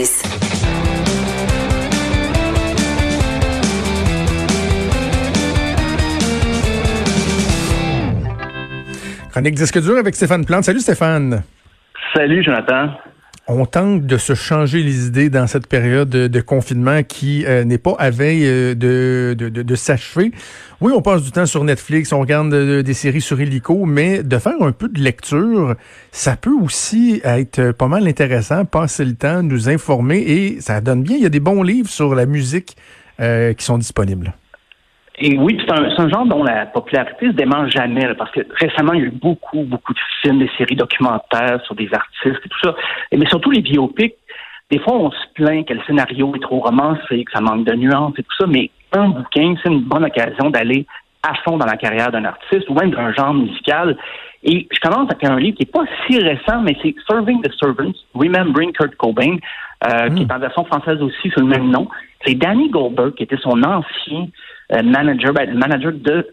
justice. Chronique Disque dur avec Stéphane Plante. Salut Stéphane. Salut Jonathan. On tente de se changer les idées dans cette période de, confinement qui euh, n'est pas à veille euh, de, de, s'achever. Oui, on passe du temps sur Netflix, on regarde euh, des séries sur Illico, mais de faire un peu de lecture, ça peut aussi être pas mal intéressant, passer le temps, nous informer et ça donne bien. Il y a des bons livres sur la musique qui sont disponibles. Et oui, c'est un, genre dont la popularité se démange jamais, parce que récemment, il y a eu beaucoup, beaucoup de films, des séries documentaires sur des artistes et tout ça. mais surtout les biopics, des fois, on se plaint que le scénario est trop romancé, que ça manque de nuances et tout ça, mais un bouquin, c'est une bonne occasion d'aller à fond dans la carrière d'un artiste ou même d'un genre musical. Et je commence avec un livre qui n'est pas si récent, mais c'est Serving the Servants, Remembering Kurt Cobain, euh, qui est en version française aussi sous le même nom. C'est Danny Goldberg, qui était son ancien manager, ben, manager de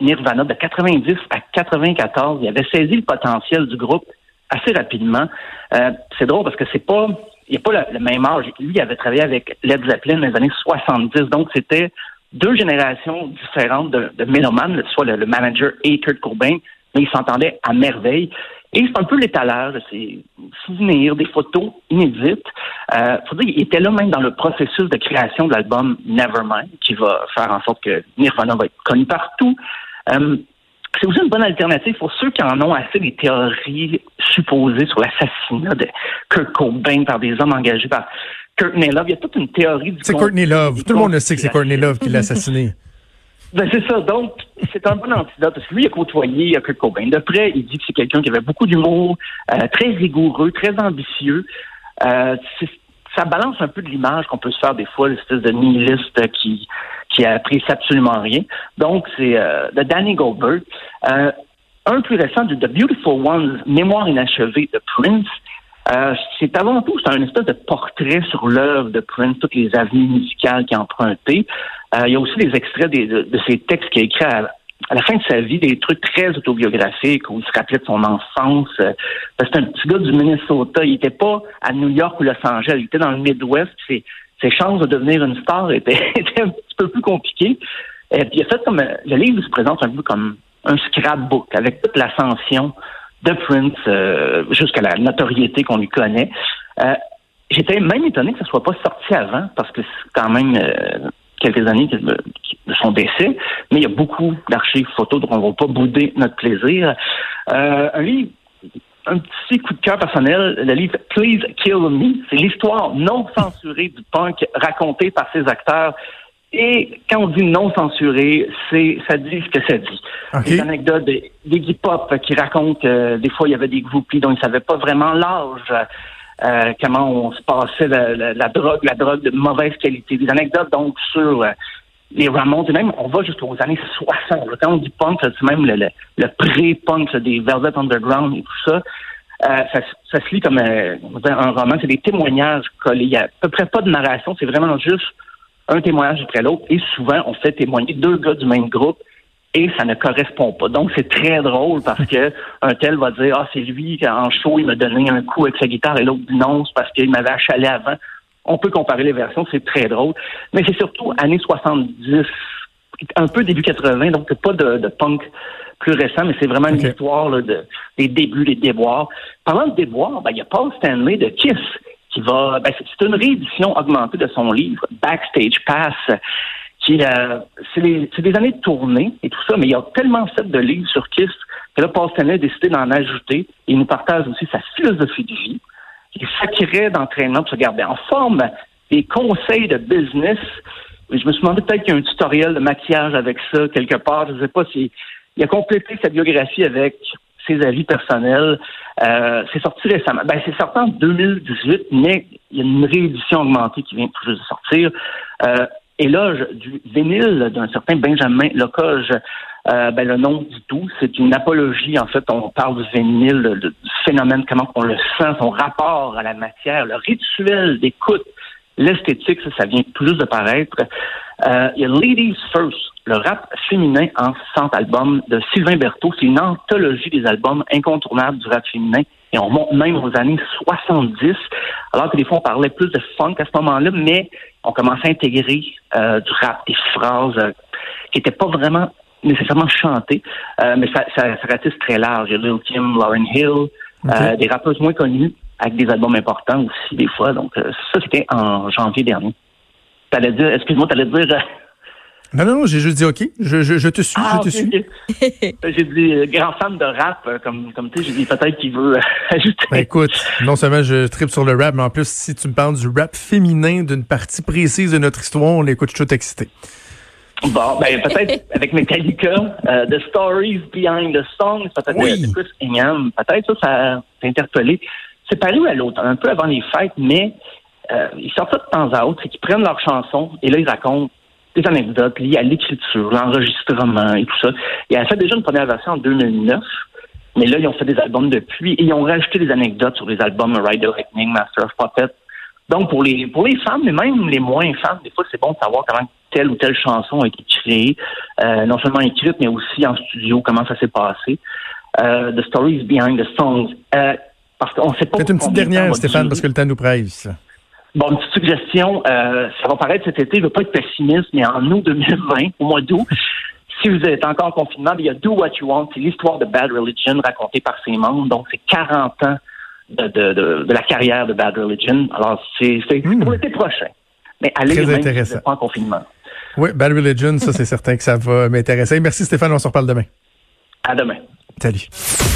Nirvana de 90 à 94. Il avait saisi le potentiel du groupe assez rapidement. Euh, c'est drôle parce que c'est pas, il a pas le, même âge. Lui, il avait travaillé avec Led Zeppelin dans les années 70, donc c'était deux générations différentes de, de mélomanes, soit le, manager et Kurt Cobain, mais ils s'entendaient à merveille. Et c'est un peu l'étalage de ses souvenirs, des photos inédites. Euh, faut dire, il était là même dans le processus de création de l'album Nevermind, qui va faire en sorte que Nirvana va être connu partout. Euh, c'est aussi une bonne alternative pour ceux qui en ont assez des théories supposées sur l'assassinat de Kurt Cobain par des hommes engagés par Courtney Love. Il y a toute une théorie du C'est Courtney Love. Tout le monde le sait que c'est Courtney Love qui l'a assassiné. Ben c'est ça. Donc, c'est un bon antidote parce que lui, il a côtoyé Kurt Cobain. De près, il dit que c'est quelqu'un qui avait beaucoup d'humour, euh, très rigoureux, très ambitieux. Euh, ça balance un peu de l'image qu'on peut se faire des fois, l'espèce de nihiliste qui qui apprécie absolument rien. Donc, c'est euh, de Danny Goldberg. Euh, un plus récent de The Beautiful Ones, Mémoire inachevée de Prince. Euh, c'est avant tout, c'est un espèce de portrait sur l'œuvre de Prince, toutes les avenues musicales qu'il a empruntées. Euh, il y a aussi des extraits de, ses textes qu'il a écrits à, la fin de sa vie, des trucs très autobiographiques où il se rappelait de son enfance. Euh, c'est un petit gars du Minnesota. Il n'était pas à New York ou Los Angeles. Il était dans le Midwest. Ses, chances de devenir une star étaient, un petit peu plus compliquées. Et puis, il a fait le livre se présente un peu comme un scrapbook avec toute l'ascension de Prince euh, jusqu'à la notoriété qu'on lui connaît. Euh, j'étais même étonné que ça soit pas sorti avant parce que c'est quand même euh, quelques années de, son décès, mais il y a beaucoup d'archives photos, donc on ne va pas bouder notre plaisir. un livre un petit coup de cœur personnel, le livre Please Kill Me, c'est l'histoire non censurée du punk racontée par ses acteurs et quand on dit non censuré, c'est ça dit ce que ça dit. Des anecdotes des Pop qui racontent que des fois il y avait des groupies dont ils ne savaient pas vraiment l'âge, euh, comment on se passait la, drogue, la drogue de mauvaise qualité. Des anecdotes donc sur euh, les Ramones, et même on va jusqu'aux années 60. Quand on dit punk, c'est même le, pré-punk des Velvet Underground et tout ça. Euh, ça, ça, se lit comme un roman, c'est des témoignages collés. Il n'y a à peu près pas de narration, c'est vraiment juste un témoignage après l'autre, et souvent, on fait témoigner deux gars du même groupe, et ça ne correspond pas. Donc, c'est très drôle parce que un tel va dire, ah, c'est lui, qui en show, il m'a donné un coup avec sa guitare, et l'autre dit non, c'est parce qu'il m'avait achalé avant. On peut comparer les versions, c'est très drôle. Mais c'est surtout années 70, un peu début 80, donc pas de, de punk plus récent, mais c'est vraiment une histoire de, des débuts, des déboires. Parlant de déboires, ben, il y a Paul Stanley de Kiss qui va. Ben, c'est une réédition augmentée de son livre Backstage Pass. Euh, c'est des années de tournée et tout ça, mais il y a tellement fait de livres sur Kiss que là, Paul Stanley a décidé d'en ajouter il nous partage aussi sa philosophie de vie, les secrets d'entraînement pour se garder en forme, des conseils de business. Je me suis demandé peut-être qu'il y a un tutoriel de maquillage avec ça quelque part. Je ne sais pas si il a complété sa biographie avec ses avis personnels. Euh, c'est sorti récemment. Ben, c'est sorti en 2018, mais il y a une réédition augmentée qui vient tout juste de sortir. Euh, éloge du vinyle d'un certain Benjamin Locoge. Euh, ben, le nom du tout, c'est une apologie. En fait, on parle du vinyle, du phénomène, comment on le sent, son rapport à la matière, le rituel d'écoute, l'esthétique, ça, ça vient juste de paraître. Euh, il y a Ladies First, le rap féminin en 60 albums de Sylvain Berthaud. C'est une anthologie des albums incontournables du rap féminin. Et on monte même aux années 70, alors que des fois on parlait plus de funk à ce moment-là, mais on commençait à intégrer euh, du rap, des phrases euh, qui n'étaient pas vraiment nécessairement chantées, euh, mais ça, ça, ça ratisse très large. Il y a Lil Kim, Lauren Hill, euh, des rappeuses moins connues avec des albums importants aussi des fois. Donc euh, ça, c'était en janvier dernier. T'allais dire, excuse-moi, t'allais dire... euh, Non, non, non, j'ai juste dit OK. Je, je, je te suis, Ah, je te suis. ok. j'ai dit euh, grand fan de rap, euh, comme, comme tu sais, j'ai dit peut-être qu'il veut euh, ajouter. Ben, écoute, non seulement je tripe sur le rap, mais en plus, si tu me parles du rap féminin d'une partie précise de notre histoire, on l'écoute, je suis tout excité. Bon, ben peut-être avec Metallica, euh, The Stories Behind the Songs, peut-être Oui. euh, Eminem, peut-être ça, ça s'est interpellé. C'est paru à l'autre, un peu avant les fêtes, mais euh, ils sortent ça de temps à autre, c'est qu'ils prennent leurs chansons et là ils racontent des anecdotes liées à l'écriture, l'enregistrement et tout ça. Il a fait déjà une première version en 2009, mais là ils ont fait des albums depuis et ils ont rajouté des anecdotes sur les albums Ride the Lightning, Master of Puppets. Donc pour les pour les fans, mais même les moins fans, des fois c'est bon de savoir comment telle ou telle chanson a été créée, euh, non seulement écrite, mais aussi en studio, comment ça s'est passé. Euh, the Stories Behind the Songs. Euh, parce qu'on sait pas. Faites une petite dernière, Stéphane, parce que le temps nous presse. Bon, une petite suggestion, euh, ça va paraître cet été, je ne veux pas être pessimiste, mais en août 2020, au mois d'août, si vous êtes encore en confinement, il y a Do What You Want, c'est l'histoire de Bad Religion racontée par ses membres, donc c'est 40 ans de, de, de, de la carrière de Bad Religion. Alors, c'est Hmm. pour l'été prochain. Mais allez Très intéressant. en confinement. Oui, Bad Religion, ça, c'est certain que ça va m'intéresser. Merci, Stéphane. On se reparle demain. À demain. Salut.